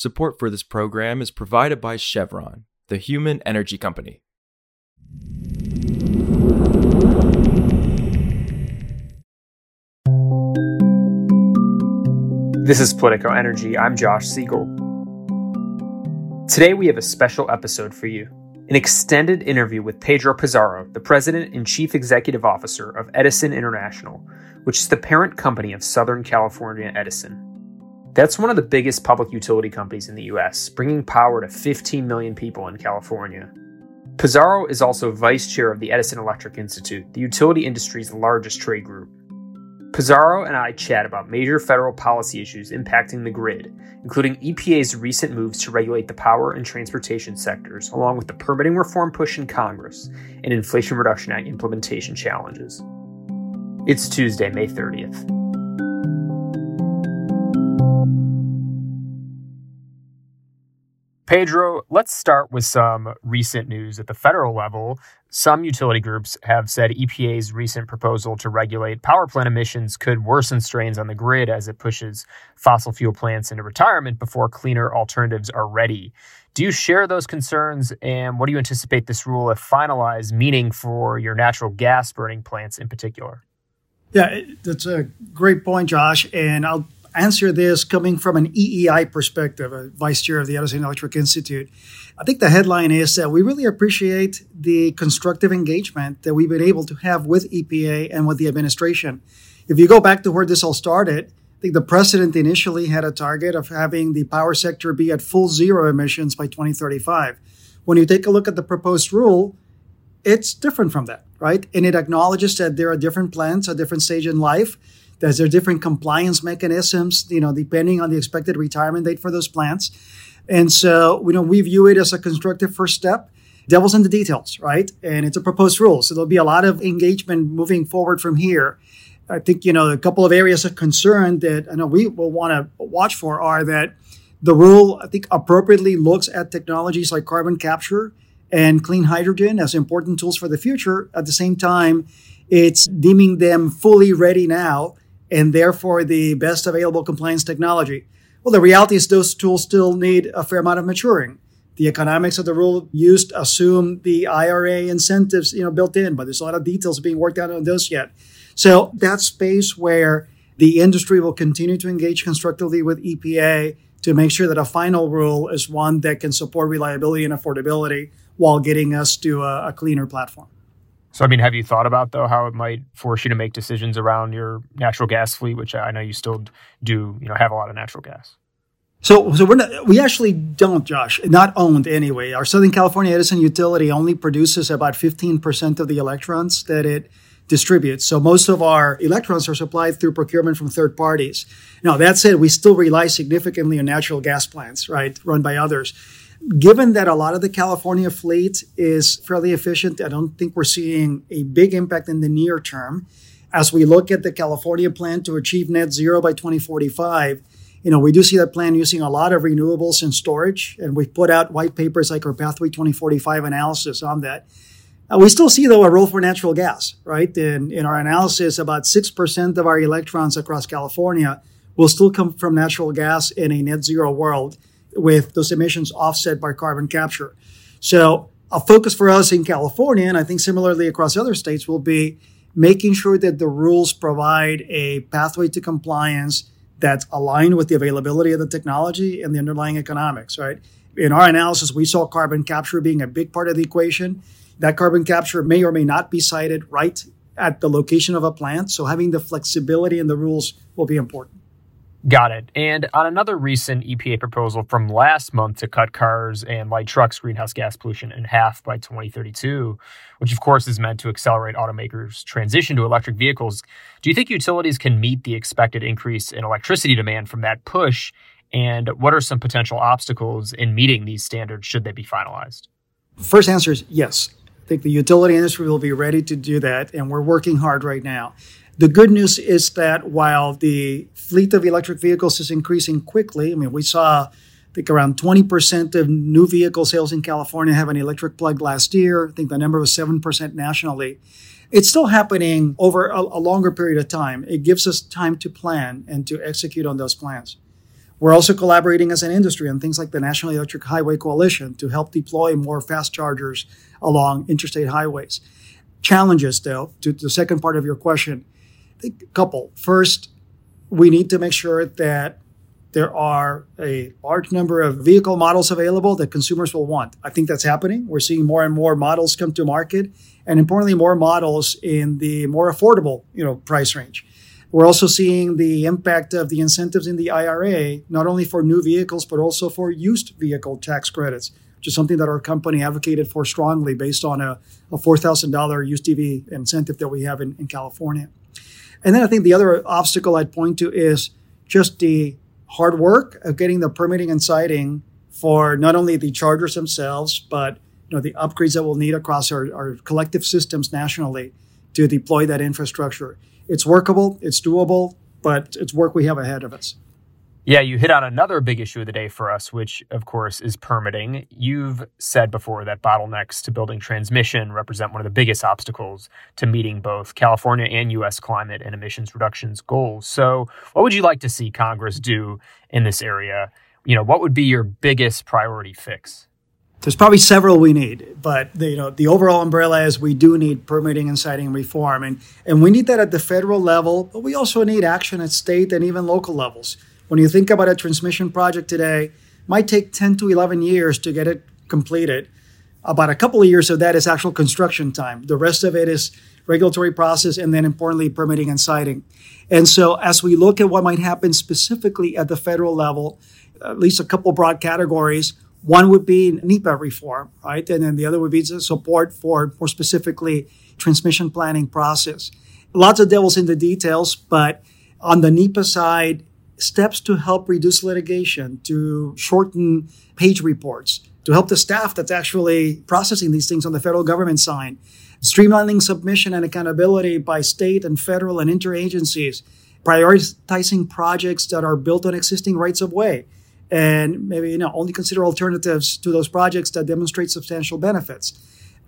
Support for this program is provided by Chevron, the human energy company. This is Politico Energy. I'm Josh Siegel. Today we have a special episode for you an extended interview with Pedro Pizarro, the president and chief executive officer of Edison International, which is the parent company of Southern California Edison. That's one of the biggest public utility companies in the US, bringing power to 15 million people in California. Pizarro is also vice chair of the Edison Electric Institute, the utility industry's largest trade group. Pizarro and I chat about major federal policy issues impacting the grid, including EPA's recent moves to regulate the power and transportation sectors, along with the permitting reform push in Congress and Inflation Reduction Act implementation challenges. It's Tuesday, May 30th. Pedro, let's start with some recent news at the federal level. Some utility groups have said EPA's recent proposal to regulate power plant emissions could worsen strains on the grid as it pushes fossil fuel plants into retirement before cleaner alternatives are ready. Do you share those concerns, and what do you anticipate this rule, if finalized, meaning for your natural gas burning plants in particular? Yeah, that's a great point, Josh. And I'll answer this coming from an EEI perspective, a vice chair of the Edison Electric Institute. I think the headline is that we really appreciate the constructive engagement that we've been able to have with EPA and with the administration. If you go back to where this all started, I think the president initially had a target of having the power sector be at full zero emissions by 2035. When you take a look at the proposed rule, it's different from that, right? And it acknowledges that there are different plants at different stage in life there's there different compliance mechanisms, you know, depending on the expected retirement date for those plants. And so, you know, we view it as a constructive first step. Devil's in the details, right? And it's a proposed rule. So there'll be a lot of engagement moving forward from here. I think, you know, a couple of areas of concern that I know we will want to watch for are that the rule, I think, appropriately looks at technologies like carbon capture and clean hydrogen as important tools for the future. At the same time, it's deeming them fully ready now and therefore the best available compliance technology. Well, the reality is those tools still need a fair amount of maturing. The economics of the rule used assume the IRA incentives, you know, built in, but there's a lot of details being worked out on those yet. So that space where the industry will continue to engage constructively with EPA to make sure that a final rule is one that can support reliability and affordability while getting us to a, a cleaner platform. So, I mean, have you thought about though how it might force you to make decisions around your natural gas fleet, which I know you still do, you know, have a lot of natural gas? So, so we're not, we actually don't, Josh, not owned anyway. Our Southern California Edison utility only produces about 15% of the electrons that it distributes. So most of our electrons are supplied through procurement from third parties. Now, that said, we still rely significantly on natural gas plants, right, run by others given that a lot of the California fleet is fairly efficient, I don't think we're seeing a big impact in the near term. As we look at the California plan to achieve net zero by 2045, you know, we do see that plan using a lot of renewables and storage, and we've put out white papers like our Pathway 2045 analysis on that. Uh, we still see, though, a role for natural gas, right? In, in our analysis, about 6% of our electrons across California will still come from natural gas in a net zero world with those emissions offset by carbon capture. So a focus for us in California, and I think similarly across other states, will be making sure that the rules provide a pathway to compliance that's aligned with the availability of the technology and the underlying economics, right? In our analysis, we saw carbon capture being a big part of the equation. That carbon capture may or may not be sited right at the location of a plant. So having the flexibility in the rules will be important. Got it. And on another recent EPA proposal from last month to cut cars and light trucks' greenhouse gas pollution in half by 2032, which of course is meant to accelerate automakers' transition to electric vehicles, do you think utilities can meet the expected increase in electricity demand from that push? And what are some potential obstacles in meeting these standards should they be finalized? First answer is yes. I think the utility industry will be ready to do that, and we're working hard right now. The good news is that while the fleet of electric vehicles is increasing quickly, I mean, we saw, I think, around 20% of new vehicle sales in California have an electric plug last year. I think the number was 7% nationally. It's still happening over a, a longer period of time. It gives us time to plan and to execute on those plans. We're also collaborating as an industry on things like the National Electric Highway Coalition to help deploy more fast chargers along interstate highways. Challenges, though, to the second part of your question, a couple. First, we need to make sure that there are a large number of vehicle models available that consumers will want. I think that's happening. We're seeing more and more models come to market, and importantly, more models in the more affordable, you know, price range. We're also seeing the impact of the incentives in the IRA, not only for new vehicles, but also for used vehicle tax credits, which is something that our company advocated for strongly based on a, a $4,000 used EV incentive that we have in, in California. And then I think the other obstacle I'd point to is just the hard work of getting the permitting and siting for not only the chargers themselves, but you know the upgrades that we'll need across our, our collective systems nationally to deploy that infrastructure. It's workable, it's doable, but it's work we have ahead of us. Yeah, you hit on another big issue of the day for us, which of course is permitting. You've said before that bottlenecks to building transmission represent one of the biggest obstacles to meeting both California and U.S. climate and emissions reductions goals. So, what would you like to see Congress do in this area? You know, what would be your biggest priority fix? There's probably several we need, but the, you know the overall umbrella is we do need permitting and siting reform, and and we need that at the federal level, but we also need action at state and even local levels. When you think about a transmission project today, it might take 10 to 11 years to get it completed. About a couple of years of that is actual construction time. The rest of it is regulatory process and then importantly permitting and siting. And so as we look at what might happen specifically at the federal level, at least a couple broad categories. One would be NEPA reform, right? And then the other would be support for more specifically transmission planning process. Lots of devils in the details, but on the NEPA side, steps to help reduce litigation, to shorten page reports, to help the staff that's actually processing these things on the federal government side, streamlining submission and accountability by state and federal and interagencies, prioritizing projects that are built on existing rights of way, and maybe you know only consider alternatives to those projects that demonstrate substantial benefits.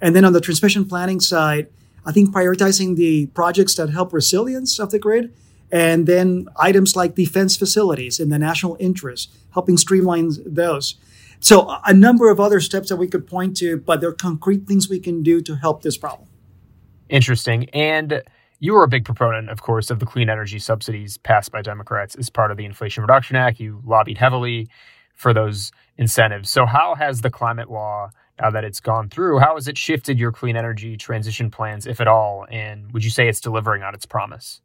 And then on the transmission planning side, I think prioritizing the projects that help resilience of the grid and then items like defense facilities in the national interest, helping streamline those. So a number of other steps that we could point to, but there are concrete things we can do to help this problem. Interesting. And you were a big proponent, of course, of the clean energy subsidies passed by Democrats as part of the Inflation Reduction Act. You lobbied heavily for those incentives. So how has the climate law now that it's gone through, how has it shifted your clean energy transition plans, if at all? And would you say it's delivering on its promise?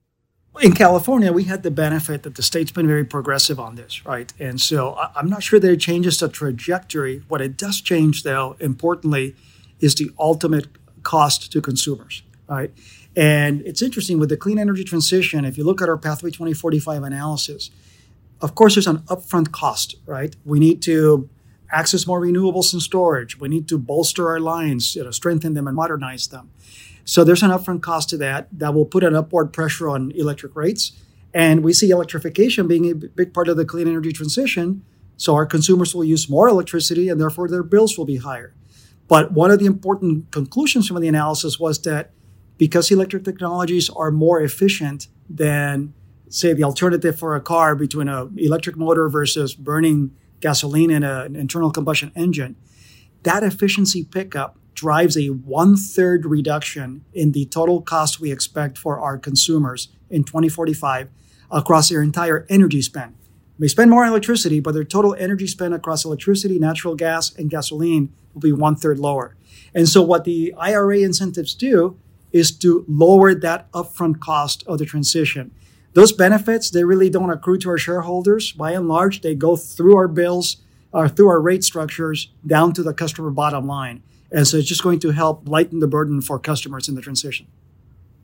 In California, we had the benefit that the state's been very progressive on this, right? And so I'm not sure that it changes the trajectory. What it does change, though, importantly, is the ultimate cost to consumers, right? And it's interesting with the clean energy transition, if you look at our Pathway 2045 analysis, of course, there's an upfront cost, right? We need to access more renewables and storage. We need to bolster our lines, you know, strengthen them and modernize them. So there's an upfront cost to that that will put an upward pressure on electric rates. And we see electrification being a big part of the clean energy transition. So our consumers will use more electricity and therefore their bills will be higher. But one of the important conclusions from the analysis was that because electric technologies are more efficient than, say, the alternative for a car between an electric motor versus burning gasoline in a, an internal combustion engine, that efficiency pickup drives a one third reduction in the total cost we expect for our consumers in 2045 across their entire energy spend. They spend more on electricity, but their total energy spend across electricity, natural gas, and gasoline will be one third lower. And so, what the IRA incentives do is to lower that upfront cost of the transition. Those benefits, they really don't accrue to our shareholders. By and large, they go through our bills or through our rate structures down to the customer bottom line. And so it's just going to help lighten the burden for customers in the transition.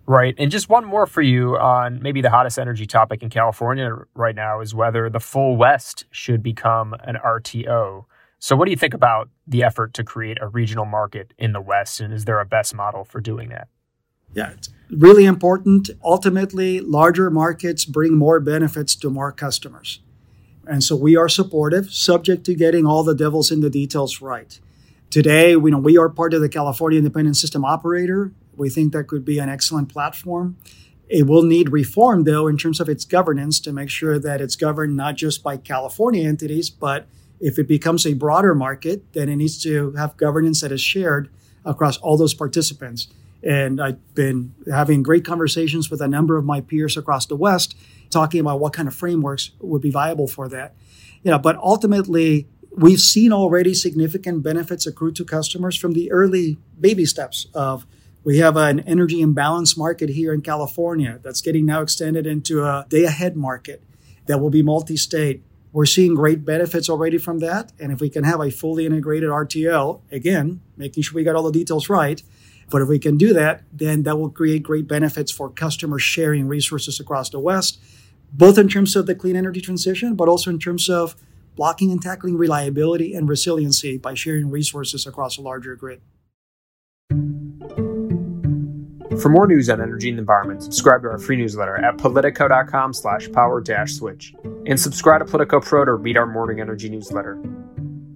Right. And just one more for you on maybe the hottest energy topic in California right now is whether the full West should become an RTO. So, what do you think about the effort to create a regional market in the West? And is there a best model for doing that? Yeah, it's really important. Ultimately, larger markets bring more benefits to more customers. And so we are supportive, subject to getting all the devils in the details right. Today, we know we are part of the California Independent System Operator. We think that could be an excellent platform. It will need reform, though, in terms of its governance to make sure that it's governed not just by California entities, but if it becomes a broader market, then it needs to have governance that is shared across all those participants. And I've been having great conversations with a number of my peers across the West, talking about what kind of frameworks would be viable for that. You know, but ultimately, we've seen already significant benefits accrue to customers from the early baby steps of we have an energy imbalance market here in California that's getting now extended into a day ahead market that will be multi state. We're seeing great benefits already from that. And if we can have a fully integrated RTO, again, making sure we got all the details right, but if we can do that, then that will create great benefits for customers sharing resources across the West, both in terms of the clean energy transition, but also in terms of blocking and tackling reliability and resiliency by sharing resources across a larger grid. For more news on energy and the environment, subscribe to our free newsletter at politico.com slash power dash switch. And subscribe to Politico Pro to read our morning energy newsletter.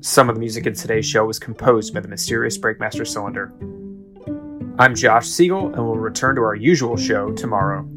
Some of the music in today's show was composed by the mysterious Breakmaster Cylinder. I'm Josh Siegel, and we'll return to our usual show tomorrow.